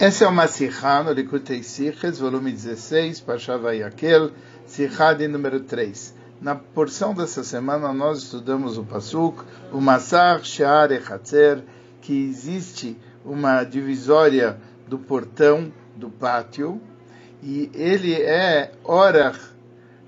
Essa é uma Sihá no Likutei Siches, volume 16, Pashavayakel, Sihá de número 3. Na porção dessa semana nós estudamos o Pasuk, o Masar Shear Echatzer, que existe uma divisória do portão do pátio, e ele é Orach,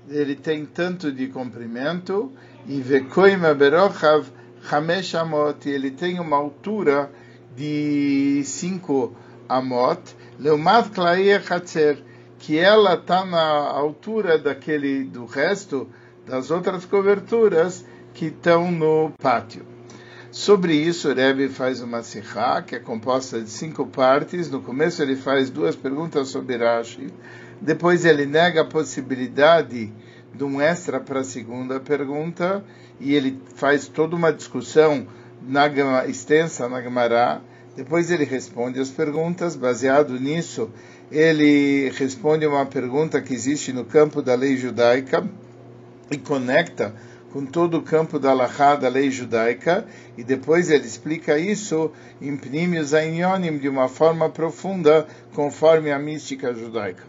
ele tem tanto de comprimento, e Vekoima Berochav Hamesh Amot, ele tem uma altura de 5 Amot, Leumat Klaia Hatzer, que ela está na altura daquele do resto das outras coberturas que estão no pátio. Sobre isso, o Rebbe faz uma sihá, que é composta de cinco partes. No começo ele faz duas perguntas sobre Rashi, depois ele nega a possibilidade de um extra para a segunda pergunta, e ele faz toda uma discussão na, extensa na Gemara, depois ele responde as perguntas, baseado nisso, ele responde uma pergunta que existe no campo da lei judaica e conecta com todo o campo da Allahá, da lei judaica, e depois ele explica isso em Pnimius Ainyonim de uma forma profunda, conforme a mística judaica.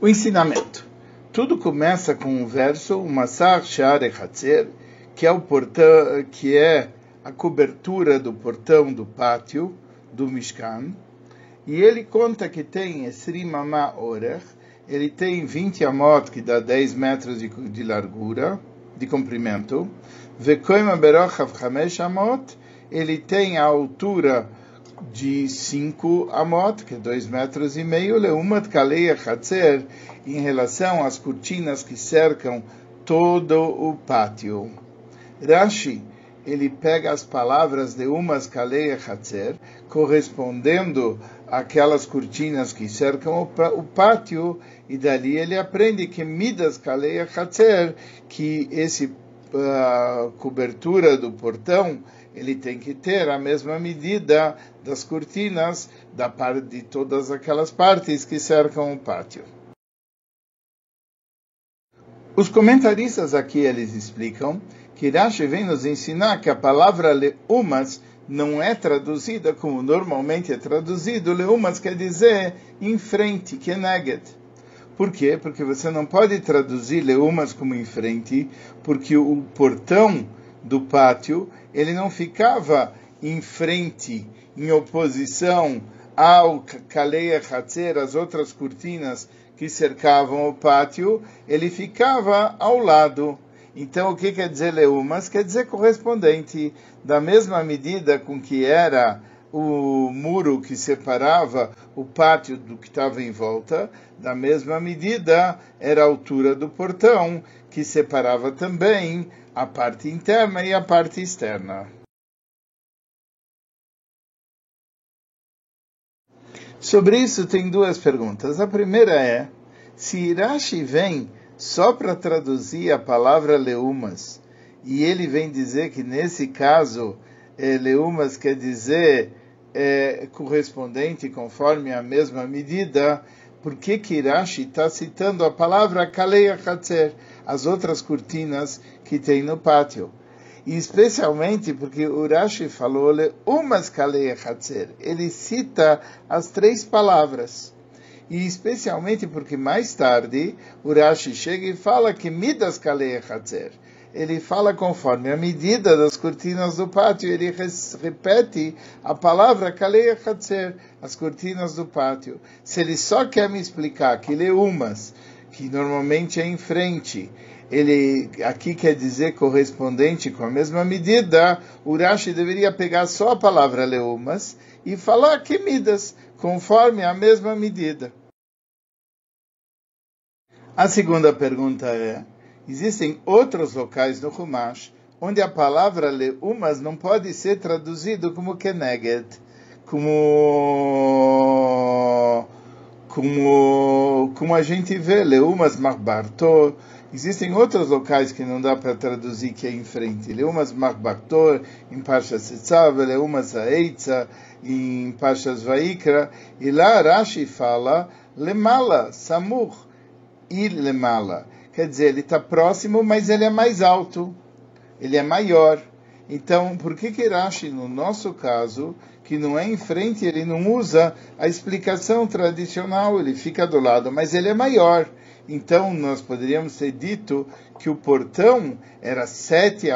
O ensinamento. Tudo começa com um verso, o Masar Shar Echatzer, que é o portão, que é a cobertura do portão do pátio do Mishkan, e ele conta que tem Esrim Amá Orech, ele tem 20 amot, que dá 10 metros de, de largura, de comprimento, Vekoima Berochav Hamesh Amot, ele tem a altura de 5 amot, que é 2 metros e meio, Leumat Kaleia Hatzer, em relação às cortinas que cercam todo o pátio. Rashi, ele pega as palavras de umas kaleia hatzer, correspondendo àquelas cortinas que cercam o, pátio, e dali ele aprende que midas kaleia hatzer, que esse uh, cobertura do portão, ele tem que ter a mesma medida das cortinas da parte de todas aquelas partes que cercam o pátio. Os comentaristas aqui eles explicam que Rashi vem nos ensinar que a palavra leumas não é traduzida como normalmente é traduzido. Leumas quer dizer em frente, que é neged. Por quê? Porque você não pode traduzir leumas como em frente, porque o portão do pátio ele não ficava em frente, em oposição ao Kaleia Hatzer, as outras cortinas que cercavam o pátio, ele ficava ao lado. Então, o que quer dizer leumas? Quer dizer correspondente, da mesma medida com que era o muro que separava o pátio do que estava em volta, da mesma medida era a altura do portão, que separava também a parte interna e a parte externa. Sobre isso tem duas perguntas. A primeira é, se Irashi vem só para traduzir a palavra leumas, e ele vem dizer que nesse caso é, leumas quer dizer é, correspondente conforme a mesma medida, por que Kirashi está citando a palavra Kaleia Hatzer, as outras cortinas que tem no pátio? E especialmente porque Urashi falou umas Kaleia Hatzer, ele cita as três palavras e especialmente porque mais tarde o Rashi chega e fala que Midas Kalei Hatzer. Ele fala conforme a medida das cortinas do pátio, ele repete a palavra Kalei Hatzer, as cortinas do pátio. Se ele só quer me explicar que leumas, que normalmente é em frente, ele aqui quer dizer correspondente com a mesma medida, o Rashi deveria pegar só a palavra leumas e falar que midas, conforme a mesma medida. A segunda pergunta é: existem outros locais no Humash onde a palavra leumas não pode ser traduzido como keneged, como como como a gente vê leumas marbartor. Existem outros locais que não dá para traduzir que é em frente. Leumas marbartor em Parshas Setzav, leumas aitza em Pashas Vaikra, e lá Rashi fala Lemala, Samur, Ir Lemala. Quer dizer, ele está próximo, mas ele é mais alto, ele é maior. Então, por que que Rashi, no nosso caso, que não é em frente, ele não usa a explicação tradicional, ele fica do lado, mas ele é maior. Então, nós poderíamos ter dito que o portão era sete,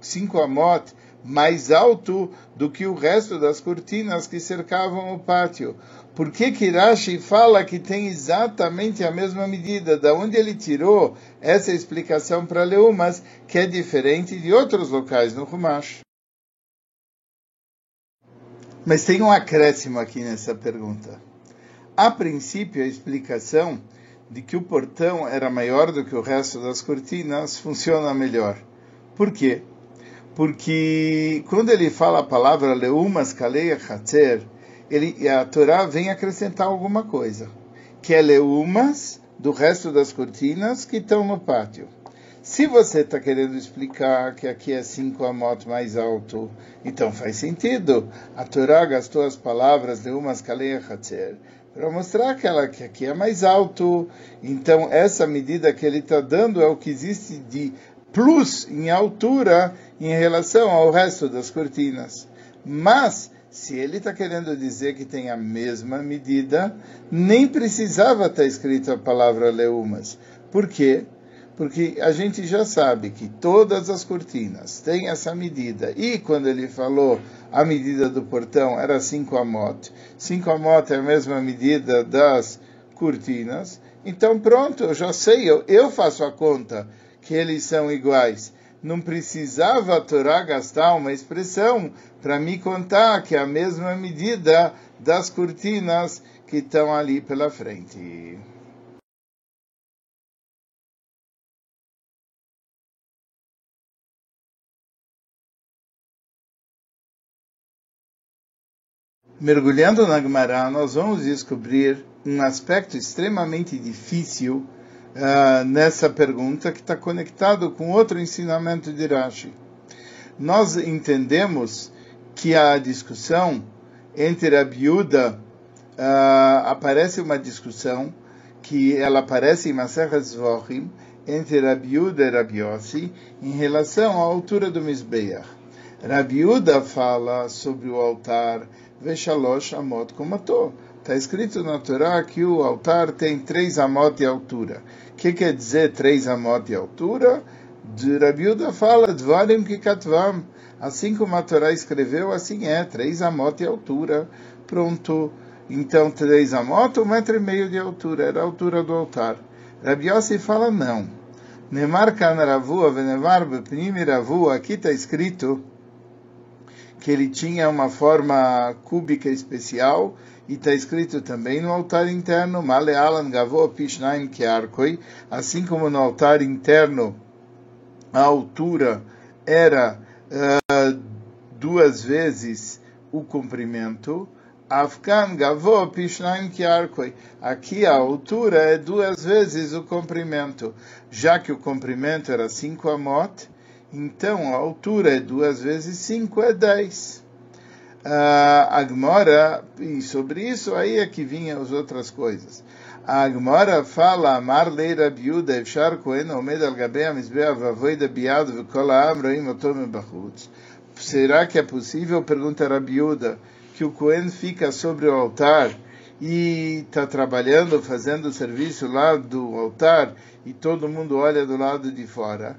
cinco, amot mais alto do que o resto das cortinas que cercavam o pátio. Por que Kirashi fala que tem exatamente a mesma medida? Da onde ele tirou essa explicação para Leumas, que é diferente de outros locais no Humash? Mas tem um acréscimo aqui nessa pergunta. A princípio, a explicação de que o portão era maior do que o resto das cortinas funciona melhor. Por quê? Porque quando ele fala a palavra Leumas Kaleia Hatzer, ele, a Torá vem acrescentar alguma coisa, que é leumas do resto das cortinas que estão no pátio. Se você está querendo explicar que aqui é cinco amot mais alto, então faz sentido. A Torá gastou as palavras leumas kaleia hatzer para mostrar que, ela, que aqui é mais alto. Então essa medida que ele está dando é o que existe de plus em altura em relação ao resto das cortinas. Mas se ele está querendo dizer que tem a mesma medida, nem precisava estar tá escrito a palavra leumas. Por quê? Porque a gente já sabe que todas as cortinas têm essa medida. E quando ele falou a medida do portão era 5 amot, 5 amot é a mesma medida das cortinas. Então pronto, eu já sei, eu, eu faço a conta que eles são iguais não precisava a Torá gastar uma expressão para me contar que é a mesma medida das cortinas que estão ali pela frente. Mergulhando na Gemara, nós vamos descobrir um aspecto extremamente difícil uh, nessa pergunta que está conectado com outro ensinamento de Rashi. Nós entendemos que a discussão entre a uh, aparece uma discussão que ela aparece em Masechet Zvochim entre Rabiuda e Rabiossi em relação à altura do Mizbeach. Rabiuda fala sobre o altar Veshalosh Amot Komato. Está escrito na Torá que o altar tem três amot de altura. O que quer dizer três amot de altura? Rabiuda fala, Dvarim Kikatvam. Assim como a Torá escreveu, assim é, três amot de altura. Pronto. Então, três amot, um metro e meio de altura, era a altura do altar. Rabi fala, não. Nemar kan ravua, venemar bepnim aqui está escrito que ele tinha uma forma cúbica especial, e está escrito também no altar interno, Malealan Gavo Pishnaim Kearkoi, assim como no altar interno a altura era uh, duas vezes o comprimento, Afkan Gavo Pishnaim Kiarkoi. Aqui a altura é duas vezes o comprimento. Já que o comprimento era 5 amot, então a altura é duas vezes 5 é 10 a Agmora, e sobre isso aí é que vinham as outras coisas. A Agmora fala, Amar leira biuda, efshar kohen omed al gabei amizbeah vavoida biad v'kol ha'am roim otom bachutz. Será que é possível, pergunta a biuda, que o Cohen fica sobre o altar e está trabalhando, fazendo o serviço lá do altar e todo mundo olha do lado de fora?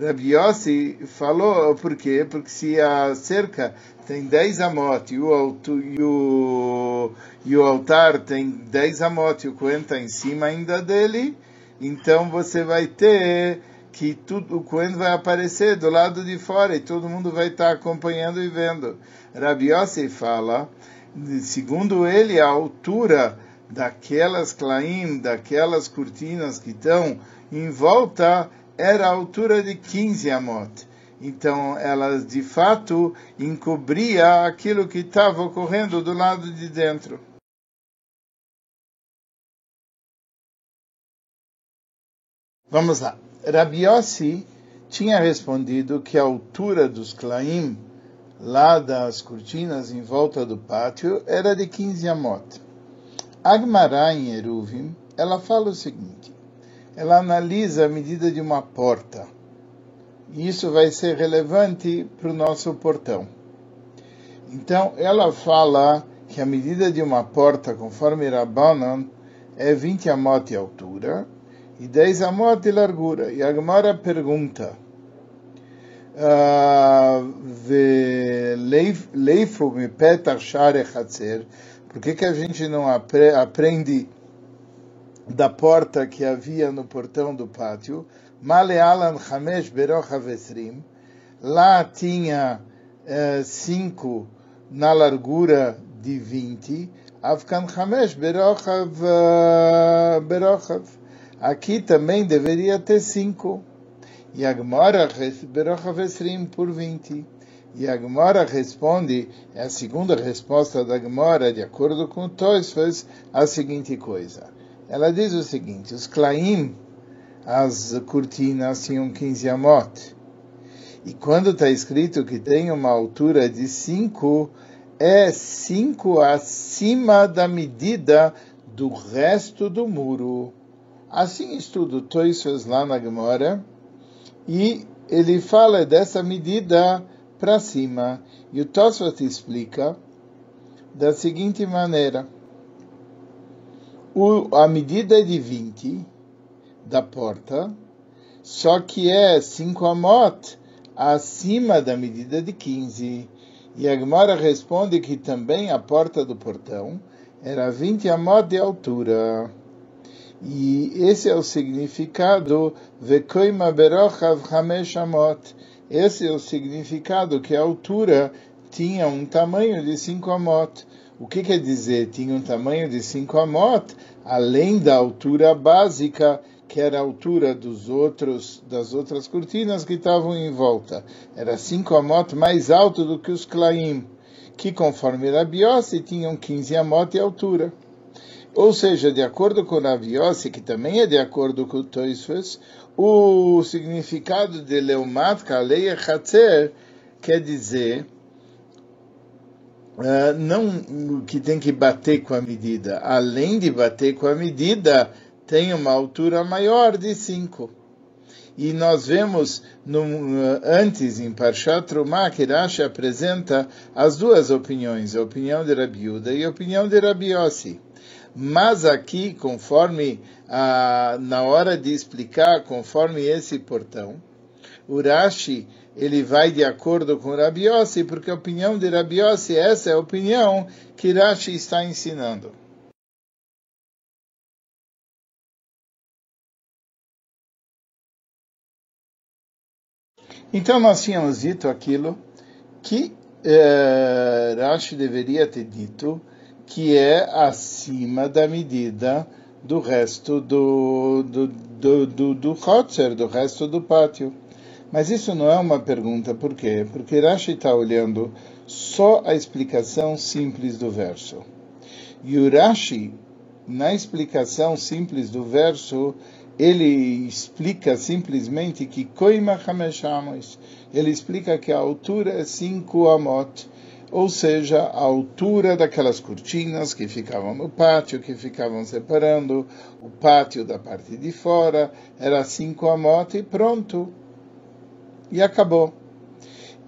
Rabi Yossi falou, por quê? Porque se a cerca tem 10 amot e o, e o, e o altar tem 10 amot e o Cohen está em cima ainda dele, então você vai ter que tudo, o Cohen vai aparecer do lado de fora e todo mundo vai estar tá acompanhando e vendo. Rabi Yossi fala, segundo ele, a altura daquelas claim, daquelas cortinas que estão em volta, era a altura de 15 amot. Então, ela de fato encobria aquilo que estava ocorrendo do lado de dentro. Vamos lá. Rabi Yossi tinha respondido que a altura dos claim, lá das cortinas em volta do pátio, era de 15 amot. Agmará em Eruvim, ela fala o seguinte, ela analisa a medida de uma porta E isso vai ser relevante para o nosso portão. Então, ela fala que a medida de uma porta, conforme Rabbanon, é 20 amot de altura e 10 amot de largura. E a pergunta, ah, Leifu me por que, que a gente não aprende da porta que havia no portão do pátio? Malealan Hamesh Berocha Vesrim. Lá tinha uh, cinco na largura de 20. Afkan Hamesh Berochav Berochav. Aqui também deveria ter cinco. E a Gemara Berochav Esrim por 20. E a Gemara responde, é a segunda resposta da Gemara, de acordo com Toisfes, a seguinte coisa. Ela diz o seguinte, os Klaim, as cortinas tinham 15 amot. E quando está escrito que tem uma altura de 5, é 5 acima da medida do resto do muro. Assim estudo Toisfes lá na Gemara, e ele fala dessa medida para cima. E o Tosfot explica da seguinte maneira. O, a medida é de 20 da porta, só que é 5 amot acima da medida de 15. E a responde que também a porta do portão era 20 amot de altura. E esse é o significado Vekoima Berochav Hamesh Amot. Esse é o significado que a altura tinha um tamanho de 5 amot. O que quer dizer tinha um tamanho de 5 amot, além da altura básica, que era a altura dos outros, das outras cortinas que estavam em volta. Era 5 amot mais alto do que os claim, que conforme Rabiossi tinham 15 amot de altura. Ou seja, de acordo com Rabiossi, que também é de acordo com Toisfes, o significado de Leumat Kaleia Chatzer quer dizer Uh, não que tem que bater com a medida. Além de bater com a medida, tem uma altura maior de 5. E nós vemos uh, antes em Parshat Trumah que Rashi apresenta as duas opiniões, a opinião de Rabiuda e a opinião de Rabi Yossi. Mas aqui, conforme a, na hora de explicar, conforme esse portão, o Rashi ele vai de acordo com Rabi Yossi, porque a opinião de Rabi Yossi, essa é a opinião que Rashi está ensinando. Então nós tínhamos dito aquilo que eh, Rashi deveria ter dito, que é acima da medida do resto do, do, do, do, do Hotzer, do resto do pátio. Mas isso não é uma pergunta, por quê? Porque Rashi está olhando só a explicação simples do verso. E o Rashi, na explicação simples do verso, ele explica simplesmente que Koima ele explica que a altura é 5 amot, ou seja, a altura daquelas cortinas que ficavam no pátio, que ficavam separando o pátio da parte de fora, era 5 amot e pronto e acabou.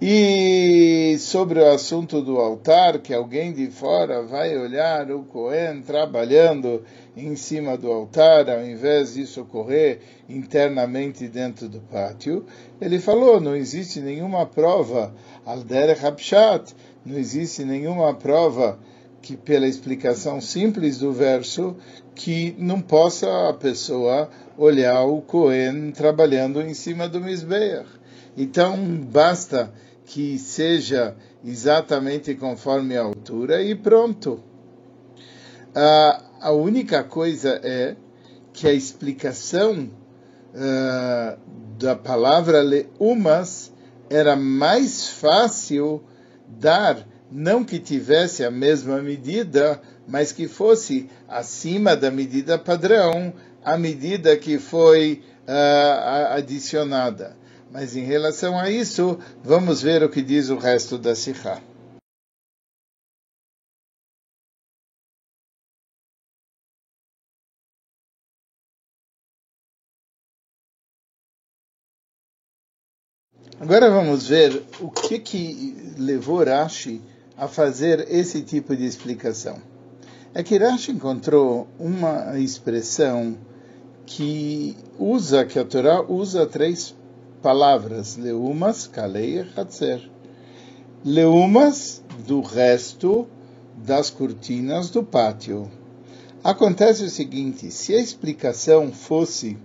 E sobre o assunto do altar, que alguém de fora vai olhar o Cohen trabalhando em cima do altar, ao invés disso ocorrer internamente dentro do pátio, ele falou: não existe nenhuma prova, Alder Habshat, não existe nenhuma prova que, pela explicação simples do verso, que não possa a pessoa olhar o Cohen trabalhando em cima do Mizbeach. Então, basta que seja exatamente conforme a altura e pronto. A única coisa é que a explicação uh, da palavra leumas era mais fácil dar, não que tivesse a mesma medida, mas que fosse acima da medida padrão, a medida que foi uh, adicionada. Mas em relação a isso, vamos ver o que diz o resto da Sikha. Agora vamos ver o que, que levou Rashi a fazer esse tipo de explicação. É que Rashi encontrou uma expressão que usa, que a Torá usa três palavras, leumas, kalei e hatzer. Leumas do resto das cortinas do pátio. Acontece o seguinte, se a explicação fosse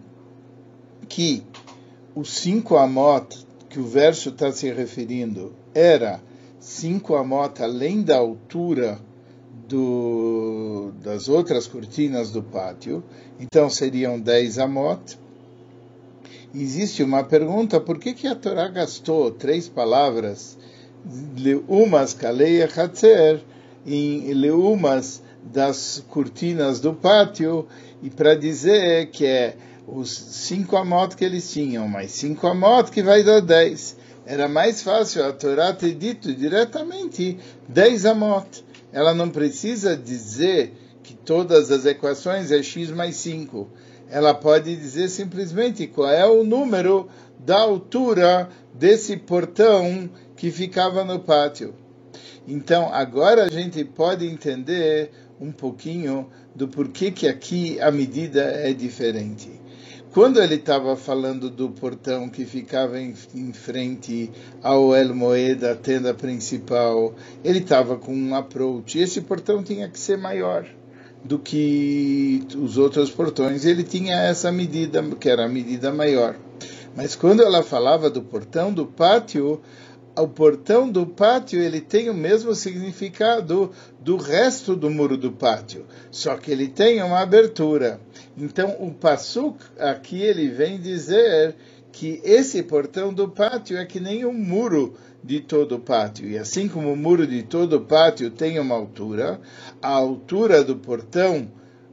que os cinco amot que o verso está se referindo era cinco amot além da altura do, das outras cortinas do pátio, então seriam dez amot. Existe uma pergunta, por que, que a Torá gastou três palavras, leumas kaleia hatzer, em leumas das cortinas do pátio, e para dizer que é os cinco amot que eles tinham, mais cinco amot que vai dar dez. Era mais fácil a Torá ter dito diretamente dez amot. Ela não precisa dizer que todas as equações é x mais 5. Ela pode dizer simplesmente qual é o número da altura desse portão que ficava no pátio. Então, agora a gente pode entender um pouquinho do porquê que aqui a medida é diferente. Quando ele estava falando do portão que ficava em, em frente ao El Moeda, a tenda principal, ele estava com um approach. Esse portão tinha que ser maior do que os outros portões. Ele tinha essa medida, que era a medida maior. Mas quando ela falava do portão do pátio, o portão do pátio ele tem o mesmo significado do resto do muro do pátio, só que ele tem uma abertura. Então o Passuk aqui ele vem dizer que esse portão do pátio é que nem um muro de todo o pátio. E assim como o muro de todo o pátio tem uma altura, a altura do portão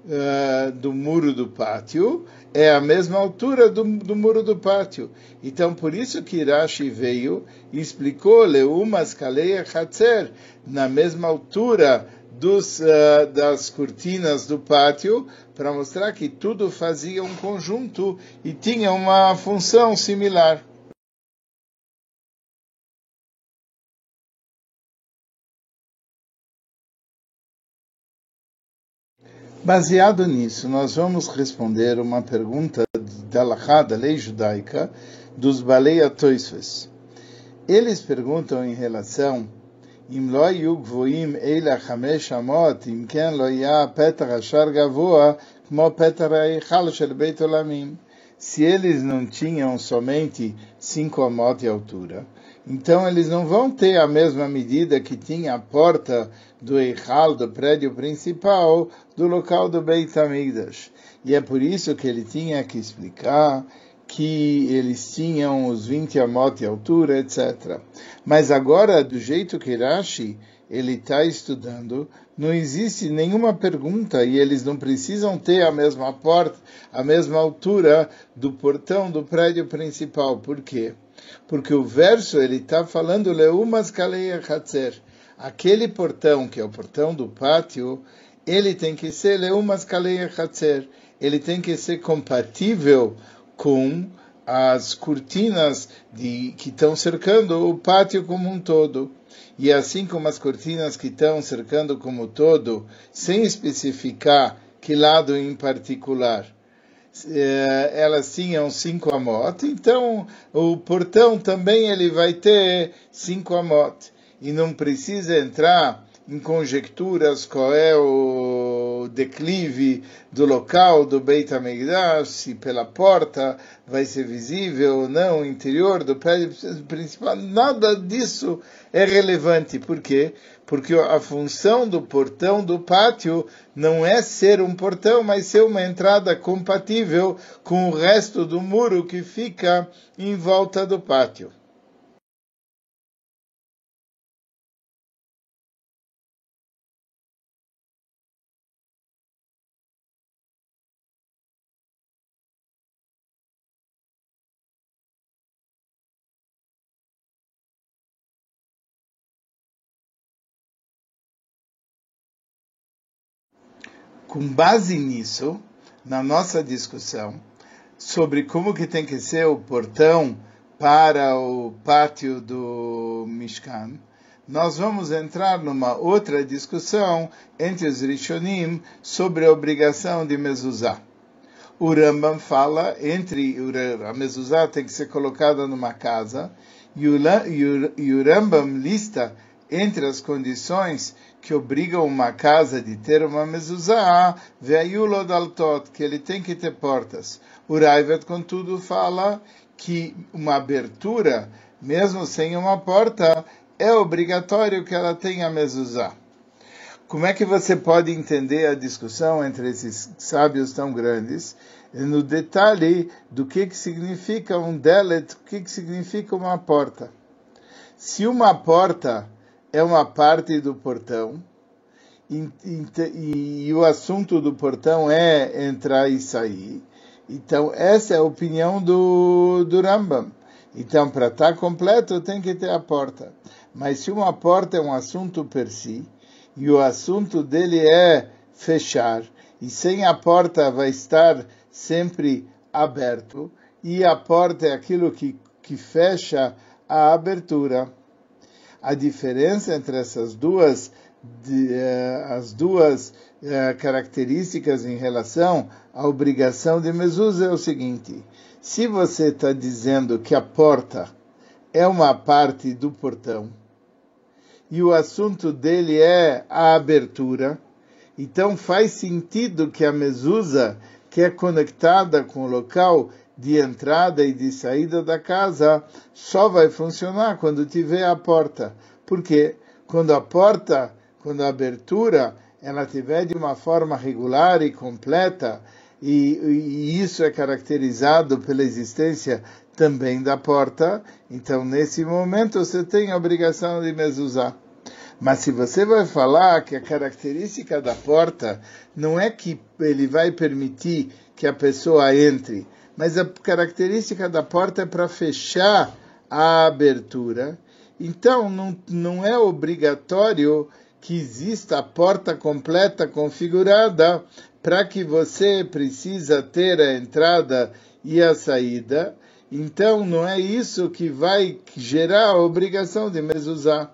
uh, do muro do pátio é a mesma altura do, do muro do pátio. Então, por isso que Rashi veio e explicou Leumas Kaleia Hatzer, na mesma altura dos, uh, das cortinas do pátio, para mostrar que tudo fazia um conjunto e tinha uma função similar. Baseado nisso, nós vamos responder uma pergunta da Lachá, da lei judaica, dos Baleia Toisves. Eles perguntam em relação אם לא היו גבוהים אלה חמש אמות, אם כן לא היה פתח השער גבוה כמו פתח ההיכל של בית עולמים. Se eles não tinham somente cinco amot de altura, então eles não vão ter a mesma medida que tinha a porta do Eichal, do prédio principal, do local do Beit HaMikdash. E é por isso que ele tinha que explicar que eles tinham os 20 amot de altura, etc. Mas agora, do jeito que Rashi ele está estudando, não existe nenhuma pergunta e eles não precisam ter a mesma porta, a mesma altura do portão do prédio principal. Por quê? Porque o verso ele está falando leumas kaleia hatzer. Aquele portão que é o portão do pátio, ele tem que ser leumas kaleia hatzer. Ele tem que ser compatível com as cortinas de, que estão cercando o pátio como um todo. E assim como as cortinas que estão cercando como todo, sem especificar que lado em particular, eh, elas tinham cinco amot, então o portão também ele vai ter cinco amot. E não precisa entrar em conjecturas qual é o declive do local do Beit HaMikdash, se pela porta vai ser visível ou não o interior do prédio principal, nada disso é relevante. Por quê? Porque a função do portão do pátio não é ser um portão, mas ser uma entrada compatível com o resto do muro que fica em volta do pátio. Com base nisso, na nossa discussão sobre como que tem que ser o portão para o pátio do Mishkan, nós vamos entrar numa outra discussão entre os Rishonim sobre a obrigação de mezuzá. O Rambam fala entre a mezuzá tem que ser colocada numa casa e o, e o Rambam lista entre as condições que obrigam uma casa de ter uma mezuzá, veio daltot, que ele tem que ter portas. O Raivet, contudo, fala que uma abertura, mesmo sem uma porta, é obrigatório que ela tenha mezuzá. Como é que você pode entender a discussão entre esses sábios tão grandes? No detalhe do que, que significa um delet, o que, que significa uma porta. Se uma porta é uma parte do portão, e, e, e, o assunto do portão é entrar e sair, então, essa é a opinião do, do Rambam. Então, para estar completo, tem que ter a porta. Mas se uma porta é um assunto per si, e o assunto dele é fechar, e sem a porta vai estar sempre aberto, e a porta é aquilo que, que fecha a abertura. A diferença entre essas duas, de, uh, as duas uh, características em relação a obrigação de mezuzá é o seguinte: se você está dizendo que a porta é uma parte do portão e o assunto dele é a abertura, então faz sentido que a mezuzá, que é conectada com o local de entrada e de saída da casa, só vai funcionar quando tiver a porta. Porque quando a porta, quando a abertura, ela tiver de uma forma regular e completa, e, e isso é caracterizado pela existência também da porta, então nesse momento você tem a obrigação de mezuzá. Mas se você vai falar que a característica da porta não é que ele vai permitir que a pessoa entre, mas a característica da porta é para fechar a abertura, então não, não é obrigatório que exista a porta completa configurada para que você precisa ter a entrada e a saída, então não é isso que vai gerar a obrigação de mezuzá.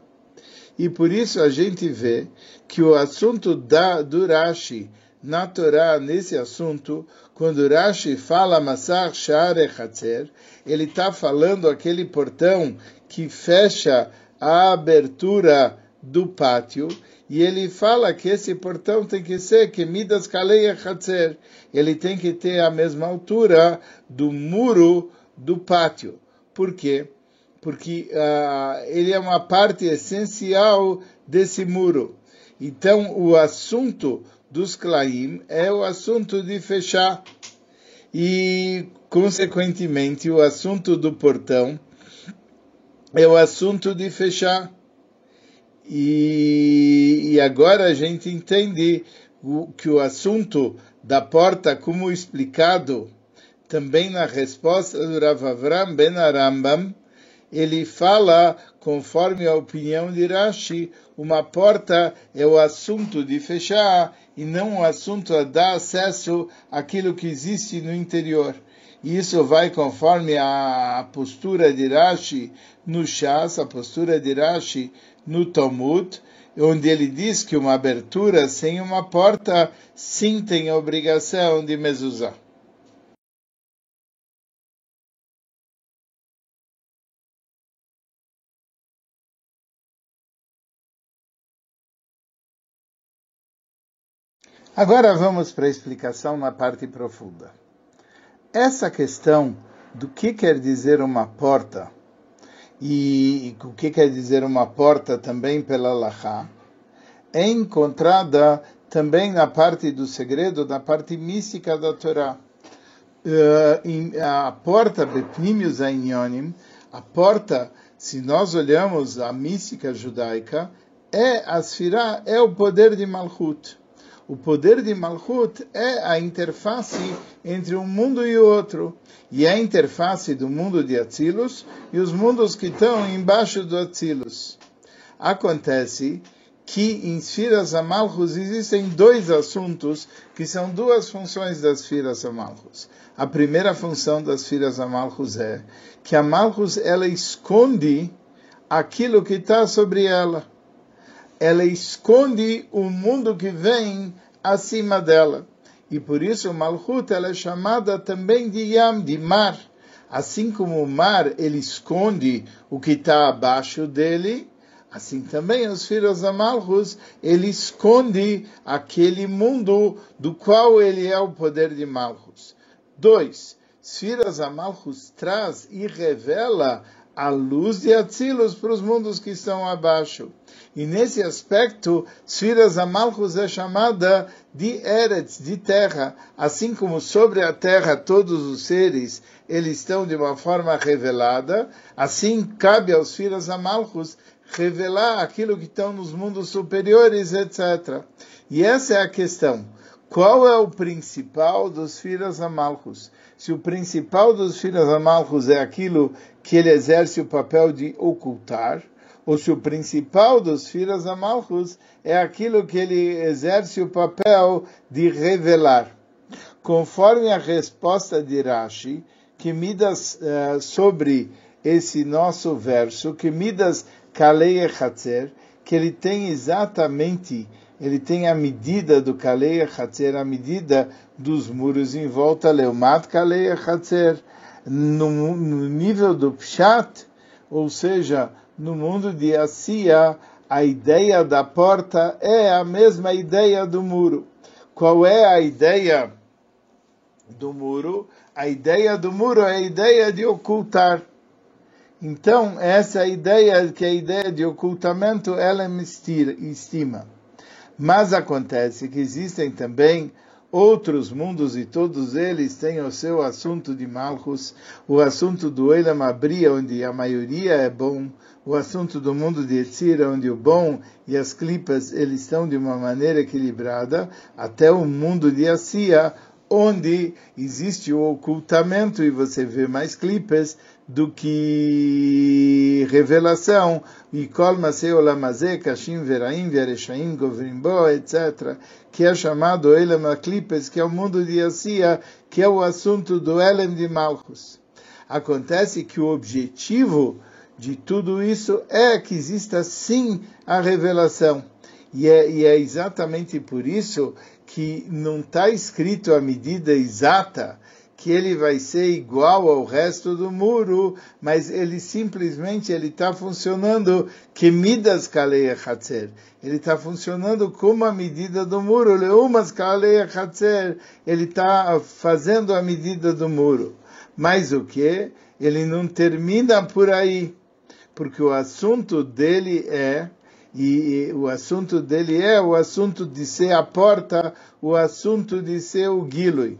E por isso a gente vê que o assunto da, do Rashi na Torá, nesse assunto, quando Rashi fala Masar Share Hatzer, ele está falando aquele portão que fecha a abertura do pátio, e ele fala que esse portão tem que ser que Midas Kaleia Hatzer, ele tem que ter a mesma altura do muro do pátio. Por quê? Porque uh, ele é uma parte essencial desse muro. Então, o assunto dos Klaim é o assunto de fechar. E, consequentemente, o assunto do portão é o assunto de fechar. E, e agora a gente entende o, que o assunto da porta, como explicado também na resposta do Rav Avram Ben Arambam, ele fala, conforme a opinião de Rashi, uma porta é o assunto de fechar e não o assunto a dar acesso àquilo que existe no interior. E isso vai conforme a postura de Rashi no Shas, a postura de Rashi no Talmud, onde ele diz que uma abertura sem uma porta sim tem a obrigação de mezuzá. Agora vamos para a explicação na parte profunda. Essa questão do que quer dizer uma porta e o que quer dizer uma porta também pela Lachá, é encontrada também na parte do segredo, na parte mística da Torá. Uh, a porta Bepnimius Ainyonim, a porta, se nós olhamos a mística judaica, é a é o poder de Malchut. O poder de Malchut é a interface entre um mundo e outro, e é a interface do mundo de Atzilus e os mundos que estão embaixo do Atzilus. Acontece que em Sfiras Amalchus existem dois assuntos que são duas funções das Sfiras Amalchus. A primeira função das Sfiras Amalchus é que a Malchus ela esconde aquilo que está sobre ela. Ela esconde o mundo que vem acima dela. E por isso Malchut ela é chamada também de Yam, de mar. Assim como o mar ele esconde o que está abaixo dele, Assim também os filhos da Malchus, ele esconde aquele mundo do qual ele é o poder de Malchus. Dois, Sfiras Amalchus traz e revela a luz de Atzilos para os mundos que estão abaixo. E nesse aspecto, Sfiras Amalchus é chamada de Eretz, de terra, assim como sobre a terra todos os seres eles estão de uma forma revelada, assim cabe aos Sfiras Amalchus revelar aquilo que estão nos mundos superiores, etc. E essa é a questão. Qual é o principal dos filhos amalcos? Se o principal dos filhos amalcos é aquilo que ele exerce o papel de ocultar, ou se o principal dos filhos amalcos é aquilo que ele exerce o papel de revelar. Conforme a resposta de Rashi, que Midas uh, sobre esse nosso verso, que Midas Kalei Echatzer, que ele tem exatamente, ele tem a medida do Kalei Echatzer, a medida dos muros em volta, Leumat Kalei Echatzer, no, no nível do Pshat, ou seja, no mundo de Assia, a ideia da porta é a mesma ideia do muro. Qual é a ideia do muro? A ideia do muro é a ideia de ocultar. Então, essa ideia, que é a ideia de ocultamento, ela é estima. Mas acontece que existem também outros mundos e todos eles têm o seu assunto de Malchus, o assunto do Elam Abria, onde a maioria é bom, o assunto do mundo de Etzira, onde o bom e as clipas eles estão de uma maneira equilibrada, até o mundo de Assia, onde existe o ocultamento e você vê mais clipes do que revelação e kol masei olamazé, kashim veraim, vereshaim, govrimbo, etc., que é chamado Elem Aklipes, que é o mundo de Assia, que é o assunto do Elem de Malchus. Acontece que o objetivo de tudo isso é que exista sim a revelação. E é, e é exatamente por isso que não está escrito a medida exata que ele vai ser igual ao resto do muro, mas ele simplesmente ele está funcionando que midas kaleia hatzer. Ele está funcionando como a medida do muro. Leumas kaleia hatzer. Ele está fazendo a medida do muro. Mas o que? Ele não termina por aí, porque o assunto dele é e, o assunto dele é o assunto de ser a porta, o assunto de ser o gilui.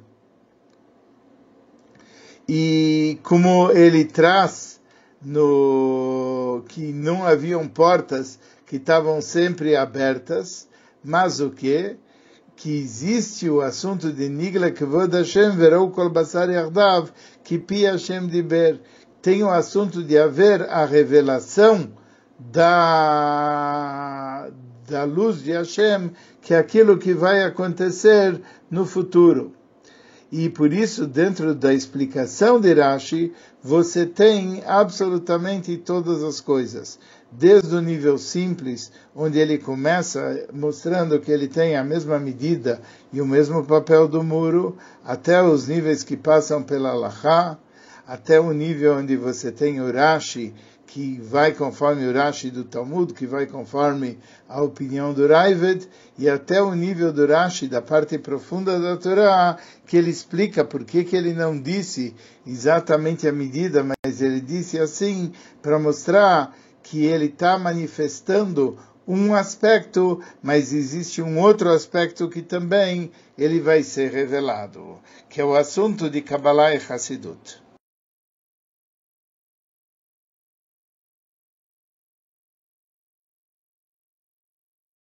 E como ele traz no que não haviam portas que estavam sempre abertas, mas o que? Que existe o assunto de Nigla Kvod Hashem Verou Kol Basar Yardav que Pi Hashem Diber. Tem o assunto de haver a revelação da, da luz de Hashem, que é aquilo que vai acontecer no futuro e por isso, dentro da explicação de Rashi, você tem absolutamente todas as coisas. Desde o nível simples, onde ele começa mostrando que ele tem a mesma medida e o mesmo papel do muro, até os níveis que passam pela Lachá, até o nível onde você tem o Rashi, que vai conforme o Rashi do Talmud, que vai conforme a opinião do Raived, e até o nível do Rashi, da parte profunda da Torá, que ele explica por que, que ele não disse exatamente a medida, mas ele disse assim, para mostrar que ele está manifestando um aspecto, mas existe um outro aspecto que também ele vai ser revelado, que é o assunto de Kabbalah e Hassidut.